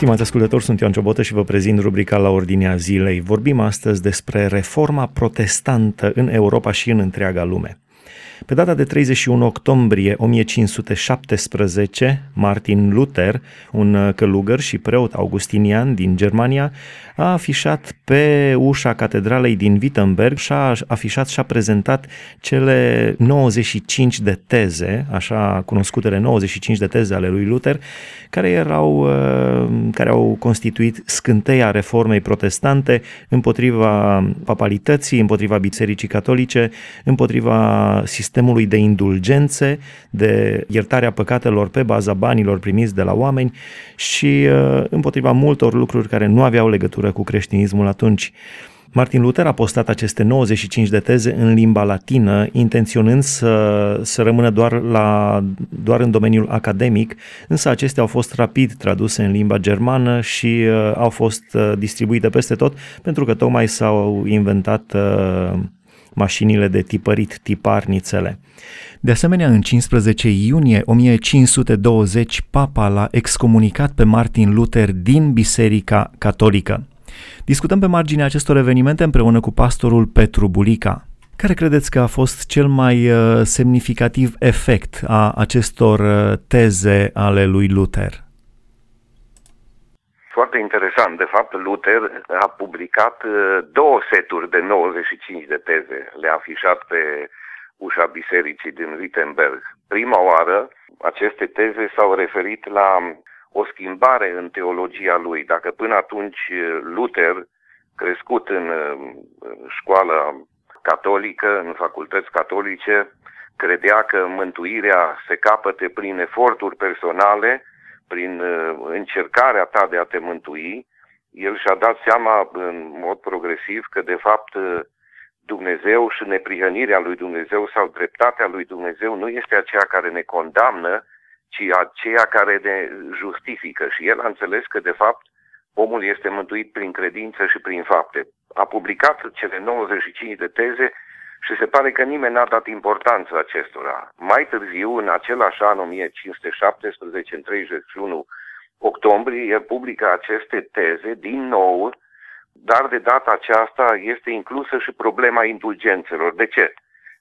Stimați ascultători, sunt Ioan Ciobotă și vă prezint rubrica la ordinea zilei. Vorbim astăzi despre reforma protestantă în Europa și în întreaga lume. Pe data de 31 octombrie 1517, Martin Luther, un călugăr și preot augustinian din Germania, a afișat pe ușa catedralei din Wittenberg și a afișat și a prezentat cele 95 de teze, așa cunoscutele 95 de teze ale lui Luther, care erau uh, care au constituit scânteia reformei protestante împotriva papalității, împotriva bisericii catolice, împotriva sistemului de indulgențe, de iertarea păcatelor pe baza banilor primiți de la oameni și uh, împotriva multor lucruri care nu aveau legătură cu creștinismul atunci. Martin Luther a postat aceste 95 de teze în limba latină, intenționând să, să rămână doar, la, doar în domeniul academic, însă acestea au fost rapid traduse în limba germană și uh, au fost uh, distribuite peste tot, pentru că tocmai s-au inventat uh, mașinile de tipărit, tiparnițele. De asemenea, în 15 iunie 1520, papa l-a excomunicat pe Martin Luther din Biserica Catolică. Discutăm pe marginea acestor evenimente împreună cu pastorul Petru Bulica. Care credeți că a fost cel mai uh, semnificativ efect a acestor uh, teze ale lui Luther? Foarte interesant. De fapt, Luther a publicat uh, două seturi de 95 de teze. Le-a afișat pe ușa bisericii din Wittenberg. Prima oară, aceste teze s-au referit la o schimbare în teologia lui. Dacă până atunci eh, Luther, crescut în școala catolică, în facultăți catolice, credea că mântuirea se capăte prin eforturi personale, prin eh, încercarea ta de a te mântui, el și-a dat seama în mod progresiv că de fapt eh, Dumnezeu și neprihănirea lui Dumnezeu sau dreptatea lui Dumnezeu nu este aceea care ne condamnă, ci aceea care ne justifică. Și el a înțeles că, de fapt, omul este mântuit prin credință și prin fapte. A publicat cele 95 de teze și se pare că nimeni n-a dat importanță acestora. Mai târziu, în același an, 1517, în 31 octombrie, el publică aceste teze din nou, dar de data aceasta este inclusă și problema indulgențelor. De ce?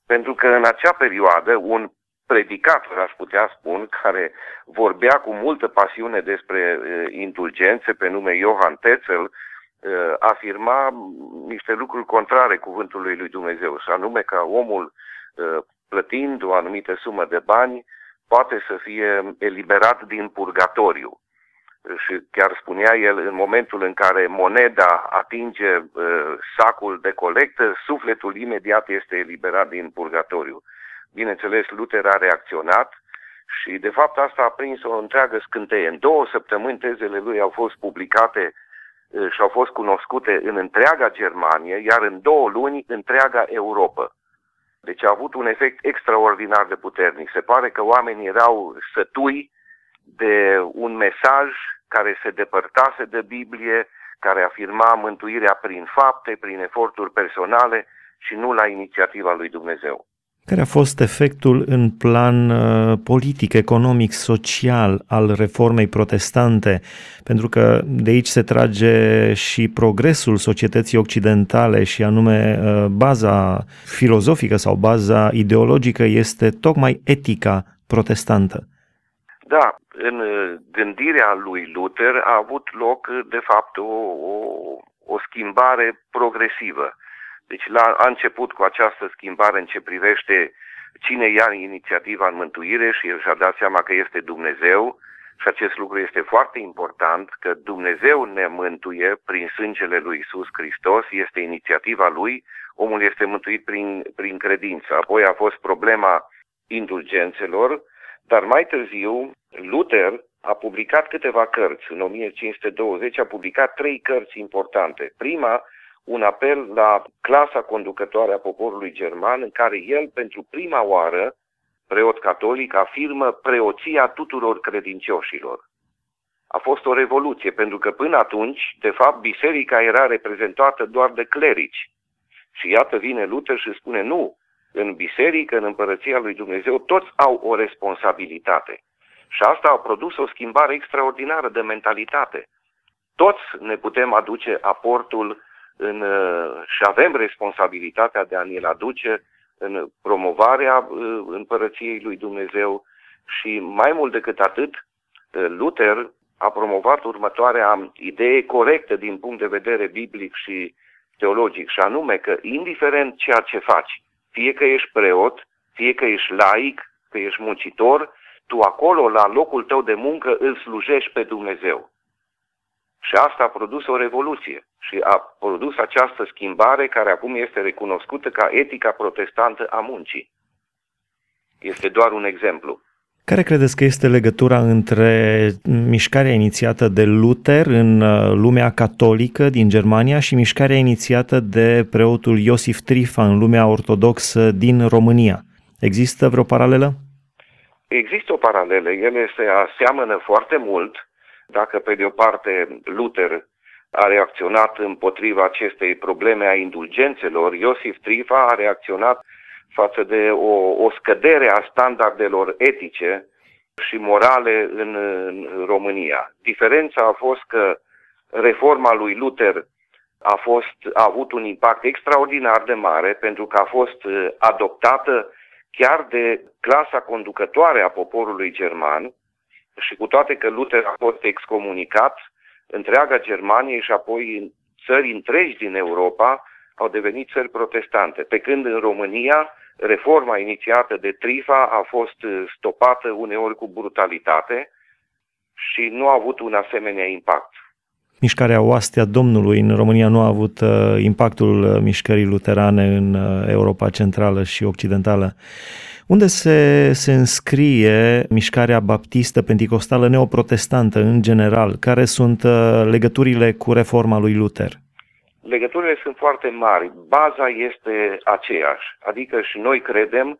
Pentru că în acea perioadă un predicator, aș putea spun, care vorbea cu multă pasiune despre uh, indulgențe pe nume Johann Tetzel, uh, afirma niște lucruri contrare cuvântului lui Dumnezeu, și anume că omul, uh, plătind o anumită sumă de bani, poate să fie eliberat din purgatoriu. Și chiar spunea el, în momentul în care moneda atinge uh, sacul de colectă, sufletul imediat este eliberat din purgatoriu. Bineînțeles, Luther a reacționat și, de fapt, asta a prins o întreagă scânteie. În două săptămâni tezele lui au fost publicate uh, și au fost cunoscute în întreaga Germanie, iar în două luni întreaga Europa. Deci a avut un efect extraordinar de puternic. Se pare că oamenii erau sătui de un mesaj care se depărtase de Biblie, care afirma mântuirea prin fapte, prin eforturi personale și nu la inițiativa lui Dumnezeu. Care a fost efectul în plan uh, politic, economic, social al reformei protestante? Pentru că de aici se trage și progresul societății occidentale și anume uh, baza filozofică sau baza ideologică este tocmai etica protestantă. Da, în uh, gândirea lui Luther a avut loc, de fapt, o, o, o schimbare progresivă deci la, a început cu această schimbare în ce privește cine ia inițiativa în mântuire și el și-a dat seama că este Dumnezeu și acest lucru este foarte important, că Dumnezeu ne mântuie prin sângele lui Isus Hristos, este inițiativa lui, omul este mântuit prin, prin credință. Apoi a fost problema indulgențelor, dar mai târziu Luther a publicat câteva cărți. În 1520 a publicat trei cărți importante. Prima un apel la clasa conducătoare a poporului german, în care el, pentru prima oară, preot catolic, afirmă preoția tuturor credincioșilor. A fost o revoluție, pentru că până atunci, de fapt, biserica era reprezentată doar de clerici. Și iată vine Luther și spune, nu, în biserică, în împărăția lui Dumnezeu, toți au o responsabilitate. Și asta a produs o schimbare extraordinară de mentalitate. toți ne putem aduce aportul în, uh, și avem responsabilitatea de a ne-l aduce în promovarea uh, împărăției lui Dumnezeu și mai mult decât atât, uh, Luther a promovat următoarea idee corectă din punct de vedere biblic și teologic, și anume că indiferent ceea ce faci, fie că ești preot, fie că ești laic, că ești muncitor, tu acolo, la locul tău de muncă, îl slujești pe Dumnezeu. Și asta a produs o revoluție și a produs această schimbare care acum este recunoscută ca etica protestantă a muncii. Este doar un exemplu. Care credeți că este legătura între mișcarea inițiată de Luther în uh, lumea catolică din Germania și mișcarea inițiată de preotul Iosif Trifa în lumea ortodoxă din România? Există vreo paralelă? Există o paralelă. Ele se aseamănă foarte mult dacă pe de o parte Luther a reacționat împotriva acestei probleme a indulgențelor, Iosif Trifa a reacționat față de o, o scădere a standardelor etice și morale în, în România. Diferența a fost că reforma lui Luther a, fost, a avut un impact extraordinar de mare pentru că a fost uh, adoptată chiar de clasa conducătoare a poporului german și cu toate că Luther a fost excomunicat, întreaga Germanie și apoi țări întregi din Europa au devenit țări protestante, pe când în România reforma inițiată de Trifa a fost stopată uneori cu brutalitate și nu a avut un asemenea impact. Mișcarea Oastea Domnului în România nu a avut uh, impactul uh, mișcării luterane în uh, Europa Centrală și Occidentală. Unde se, se înscrie mișcarea baptistă penticostală neoprotestantă în general? Care sunt uh, legăturile cu reforma lui Luther? Legăturile sunt foarte mari. Baza este aceeași. Adică și noi credem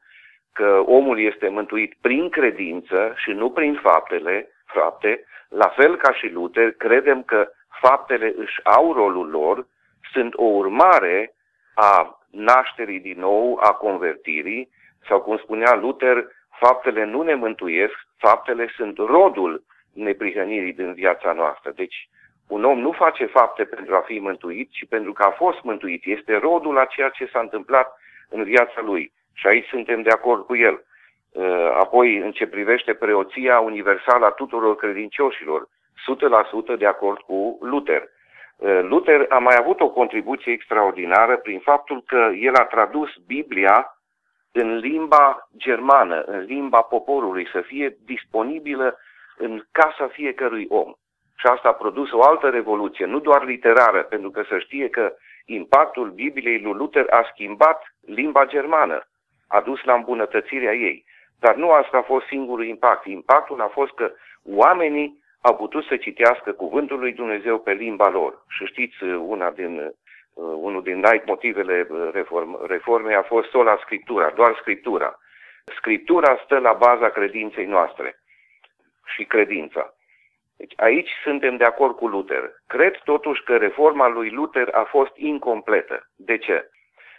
că omul este mântuit prin credință și nu prin faptele, fapte. La fel ca și Luther, credem că faptele își au rolul lor, sunt o urmare a nașterii din nou, a convertirii sau cum spunea Luther, faptele nu ne mântuiesc, faptele sunt rodul neprihănirii din viața noastră. Deci, un om nu face fapte pentru a fi mântuit, ci pentru că a fost mântuit. Este rodul a ceea ce s-a întâmplat în viața lui. Și aici suntem de acord cu el. Uh, apoi, în ce privește preoția universală a tuturor credincioșilor, 100% de acord cu Luther. Uh, Luther a mai avut o contribuție extraordinară prin faptul că el a tradus Biblia în limba germană, în limba poporului, să fie disponibilă în casa fiecărui om. Și asta a produs o altă revoluție, nu doar literară, pentru că să știe că impactul Bibliei lui Luther a schimbat limba germană, a dus la îmbunătățirea ei. Dar nu asta a fost singurul impact. Impactul a fost că oamenii au putut să citească cuvântul lui Dumnezeu pe limba lor. Și știți, una din Uh, unul din motivele uh, reform, reformei a fost sola scriptura, doar scriptura. Scriptura stă la baza credinței noastre și credința. Deci aici suntem de acord cu Luther. Cred totuși că reforma lui Luther a fost incompletă. De ce?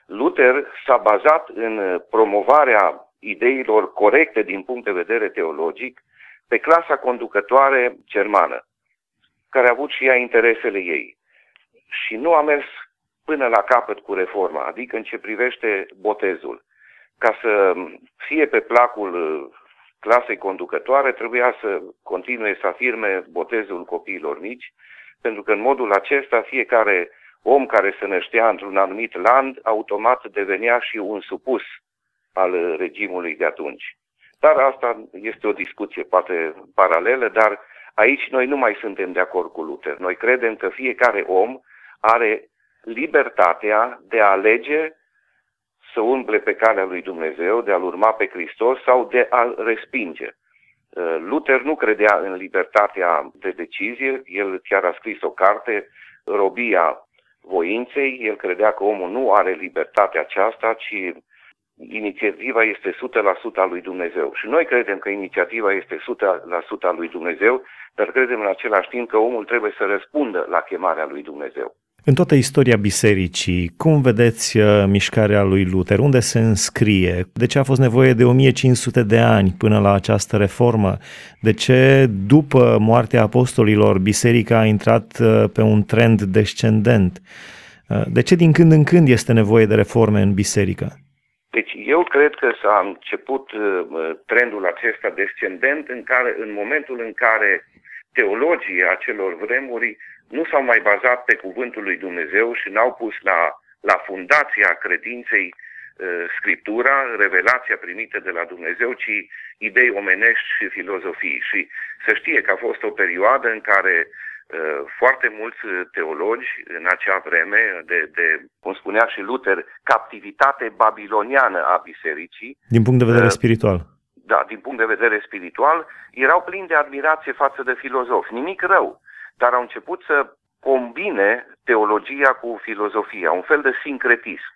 Luther s-a bazat în promovarea ideilor corecte din punct de vedere teologic pe clasa conducătoare germană, care a avut și ea interesele ei. Și nu a mers până la capăt cu reforma, adică în ce privește botezul. Ca să fie pe placul uh, clasei conducătoare, trebuia să continue să afirme botezul copiilor mici, pentru că în modul acesta fiecare om care se năștea într-un anumit land, automat devenea și un supus al regimului de atunci. Dar asta este o discuție poate paralelă, dar aici noi nu mai suntem de acord cu Luther. Noi credem că fiecare om are libertatea de a alege să umble pe calea lui Dumnezeu, de a-L urma pe Hristos sau de a-L respinge. Uh, Luther nu credea în libertatea de decizie, el chiar a scris o carte, Robia voinței, el credea că omul nu are libertatea aceasta, ci inițiativa este 100% a lui Dumnezeu. Și noi credem că inițiativa este 100% a lui Dumnezeu, dar credem în același timp că omul trebuie să răspundă la chemarea lui Dumnezeu. În toată istoria bisericii, cum vedeți uh, mișcarea lui Luther? Unde se înscrie? De ce a fost nevoie de 1500 de ani până la această reformă? De ce, după moartea apostolilor, biserica a intrat uh, pe un trend descendent? Uh, de ce din când în când este nevoie de reforme în biserică? Deci eu cred că s-a început trendul acesta descendent în care în momentul în care teologii acelor vremuri nu s-au mai bazat pe cuvântul lui Dumnezeu și n-au pus la, la fundația credinței uh, Scriptura, revelația primită de la Dumnezeu, ci idei omenești și filozofii. Și să știe că a fost o perioadă în care uh, foarte mulți teologi în acea vreme, de, de, cum spunea și Luther, captivitate babiloniană a bisericii. Din punct de vedere uh, spiritual. Da, din punct de vedere spiritual, erau plini de admirație față de filozofi. Nimic rău dar au început să combine teologia cu filozofia, un fel de sincretism.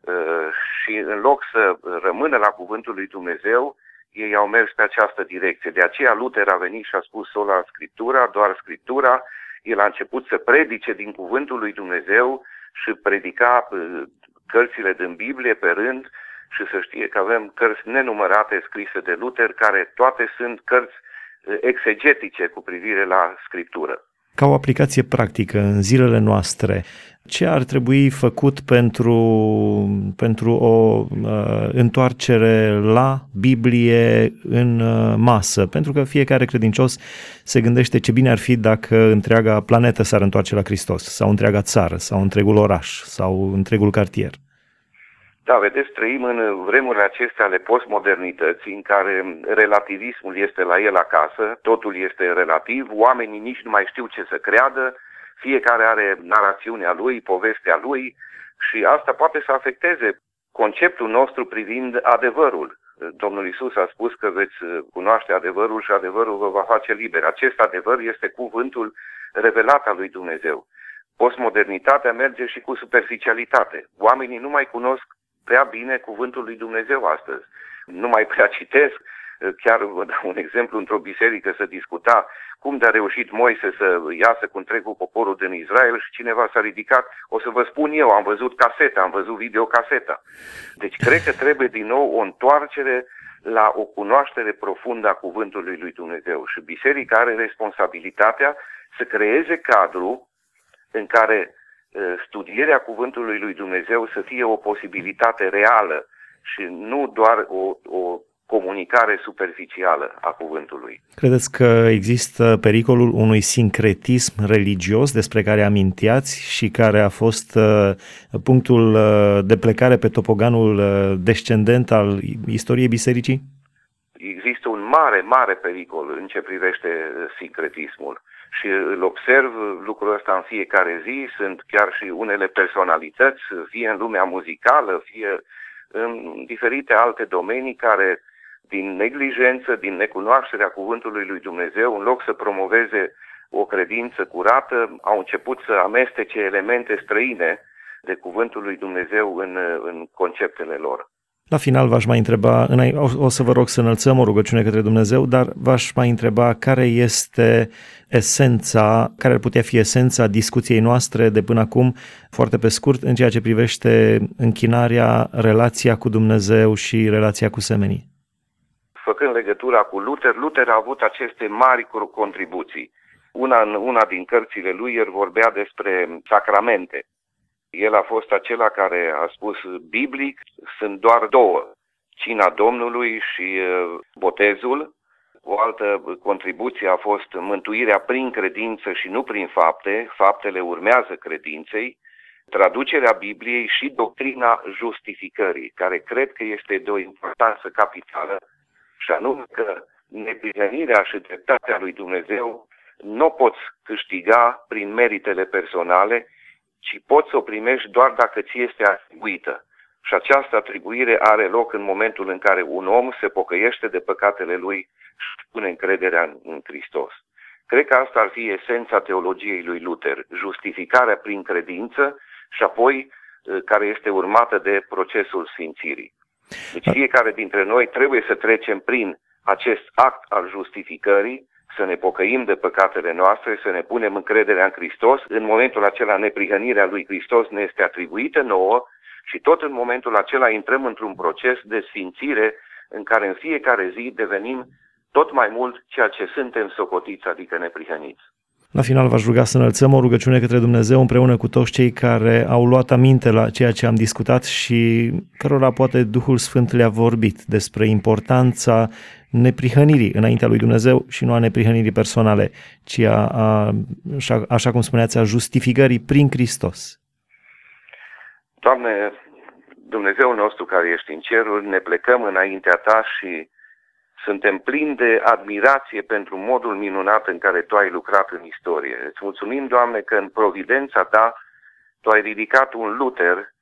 Uh, și în loc să rămână la cuvântul lui Dumnezeu, ei au mers pe această direcție. De aceea Luther a venit și a spus sola Scriptura, doar Scriptura. El a început să predice din cuvântul lui Dumnezeu și predica uh, cărțile din Biblie pe rând și să știe că avem cărți nenumărate scrise de Luther, care toate sunt cărți uh, exegetice cu privire la Scriptură ca o aplicație practică în zilele noastre, ce ar trebui făcut pentru, pentru o uh, întoarcere la Biblie în uh, masă? Pentru că fiecare credincios se gândește ce bine ar fi dacă întreaga planetă s-ar întoarce la Hristos, sau întreaga țară, sau întregul oraș, sau întregul cartier. Da, vedeți, trăim în vremurile acestea ale postmodernității, în care relativismul este la el acasă, totul este relativ, oamenii nici nu mai știu ce să creadă, fiecare are narațiunea lui, povestea lui și asta poate să afecteze conceptul nostru privind adevărul. Domnul Isus a spus că veți cunoaște adevărul și adevărul vă va face liber. Acest adevăr este cuvântul revelat al lui Dumnezeu. Postmodernitatea merge și cu superficialitate. Oamenii nu mai cunosc prea bine cuvântul lui Dumnezeu astăzi. Nu mai prea citesc, chiar vă dau un exemplu, într-o biserică să discuta cum de-a reușit Moise să iasă cu întregul poporul din Israel și cineva s-a ridicat, o să vă spun eu, am văzut caseta, am văzut videocaseta. Deci cred că trebuie din nou o întoarcere la o cunoaștere profundă a cuvântului lui Dumnezeu și biserica are responsabilitatea să creeze cadru în care Eh, studierea cuvântului lui Dumnezeu să fie o posibilitate reală și nu doar o, o comunicare superficială a cuvântului. Credeți că există pericolul unui sincretism religios despre care amintiați și care a fost uh, punctul uh, de plecare pe topoganul uh, descendent al istoriei bisericii? Există un mare, mare pericol în ce privește sincretismul și îl observ lucrul ăsta în fiecare zi. Sunt chiar și unele personalități, fie în lumea muzicală, fie în diferite alte domenii care din neglijență, din necunoașterea cuvântului lui Dumnezeu, în loc să promoveze o credință curată, au început să amestece elemente străine de cuvântul lui Dumnezeu în, în conceptele lor. La final v-aș mai întreba, o să vă rog să înălțăm o rugăciune către Dumnezeu, dar v-aș mai întreba care este esența, care ar putea fi esența discuției noastre de până acum, foarte pe scurt, în ceea ce privește închinarea, relația cu Dumnezeu și relația cu semenii. Făcând legătura cu Luther, Luther a avut aceste mari contribuții. Una, în una din cărțile lui, el vorbea despre sacramente. El a fost acela care a spus biblic, sunt doar două, cina Domnului și botezul. O altă contribuție a fost mântuirea prin credință și nu prin fapte, faptele urmează credinței, traducerea Bibliei și doctrina justificării, care cred că este de o importanță capitală, și anume că neprizenirea și dreptatea lui Dumnezeu nu o poți câștiga prin meritele personale, ci poți să o primești doar dacă ți este atribuită. Și această atribuire are loc în momentul în care un om se pocăiește de păcatele lui și pune încrederea în, în Hristos. Cred că asta ar fi esența teologiei lui Luther, justificarea prin credință și apoi ă, care este urmată de procesul sfințirii. Deci fiecare dintre noi trebuie să trecem prin acest act al justificării, să ne pocăim de păcatele noastre, să ne punem încrederea în Hristos. În momentul acela neprihănirea lui Hristos ne este atribuită nouă și tot în momentul acela intrăm într-un proces de sfințire în care în fiecare zi devenim tot mai mult ceea ce suntem socotiți, adică neprihăniți. La final v-aș ruga să înălțăm o rugăciune către Dumnezeu împreună cu toți cei care au luat aminte la ceea ce am discutat și cărora poate Duhul Sfânt le-a vorbit despre importanța neprihănirii înaintea lui Dumnezeu și nu a neprihănirii personale, ci a, a așa, așa cum spuneați, a justificării prin Hristos. Doamne, Dumnezeu nostru care ești în ceruri, ne plecăm înaintea Ta și suntem plini de admirație pentru modul minunat în care Tu ai lucrat în istorie. Îți mulțumim, Doamne, că în providența Ta Tu ai ridicat un Luther,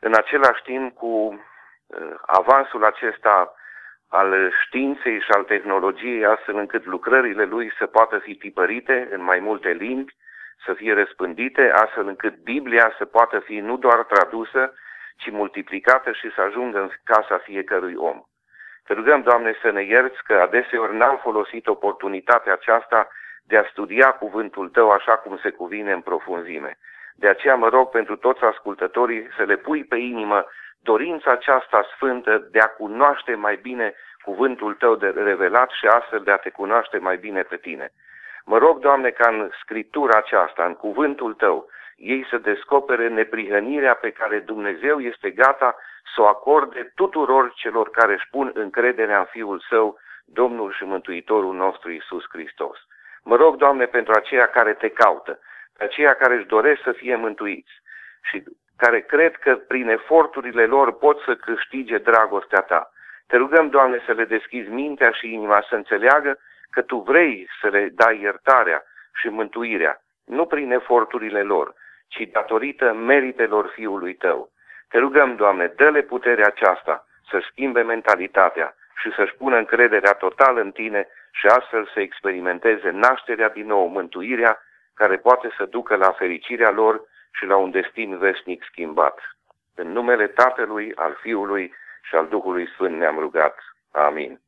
în același timp cu uh, avansul acesta al științei și al tehnologiei, astfel încât lucrările lui să poată fi tipărite în mai multe limbi, să fie răspândite, astfel încât Biblia să poată fi nu doar tradusă, ci multiplicată și să ajungă în casa fiecărui om. Te rugăm, Doamne, să ne ierți că adeseori n-am folosit oportunitatea aceasta de a studia cuvântul Tău așa cum se cuvine în profunzime. De aceea mă rog pentru toți ascultătorii să le pui pe inimă dorința aceasta sfântă de a cunoaște mai bine cuvântul Tău de revelat și astfel de a Te cunoaște mai bine pe Tine. Mă rog, Doamne, ca în Scriptura aceasta, în cuvântul Tău, ei să descopere neprihănirea pe care Dumnezeu este gata să o acorde tuturor celor care își pun încrederea în Fiul Său, Domnul și Mântuitorul nostru Isus Hristos. Mă rog, Doamne, pentru aceia care Te caută, pe aceia care își doresc să fie mântuiți și care cred că prin eforturile lor pot să câștige dragostea Ta. Te rugăm, Doamne, să le deschizi mintea și inima să înțeleagă că Tu vrei să le dai iertarea și mântuirea, nu prin eforturile lor, ci datorită meritelor Fiului Tău. Te rugăm, Doamne, dă-le puterea aceasta să schimbe mentalitatea și să-și pună încrederea totală în Tine și astfel să experimenteze nașterea din nou, mântuirea, care poate să ducă la fericirea lor și la un destin vesnic schimbat. În numele Tatălui, al Fiului și al Duhului Sfânt ne-am rugat. Amin.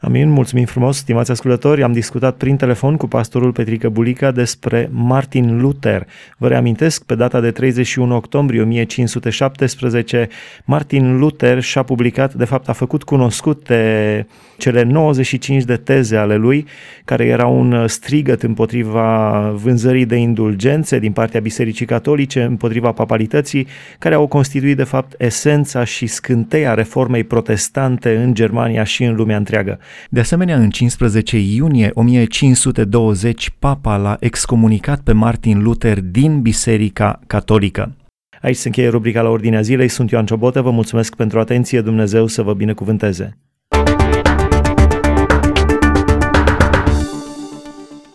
Amin, mulțumim frumos, stimați ascultători. Am discutat prin telefon cu pastorul Petrică Bulica despre Martin Luther. Vă reamintesc, pe data de 31 octombrie 1517, Martin Luther și-a publicat, de fapt a făcut cunoscute cele 95 de teze ale lui, care era un strigăt împotriva vânzării de indulgențe din partea Bisericii Catolice, împotriva papalității, care au constituit de fapt esența și scânteia reformei protestante în Germania și în lumea întreagă. De asemenea, în 15 iunie 1520, papa l-a excomunicat pe Martin Luther din Biserica Catolică. Aici se încheie rubrica la Ordinea Zilei, sunt Ioan Ciobotă, vă mulțumesc pentru atenție, Dumnezeu să vă binecuvânteze!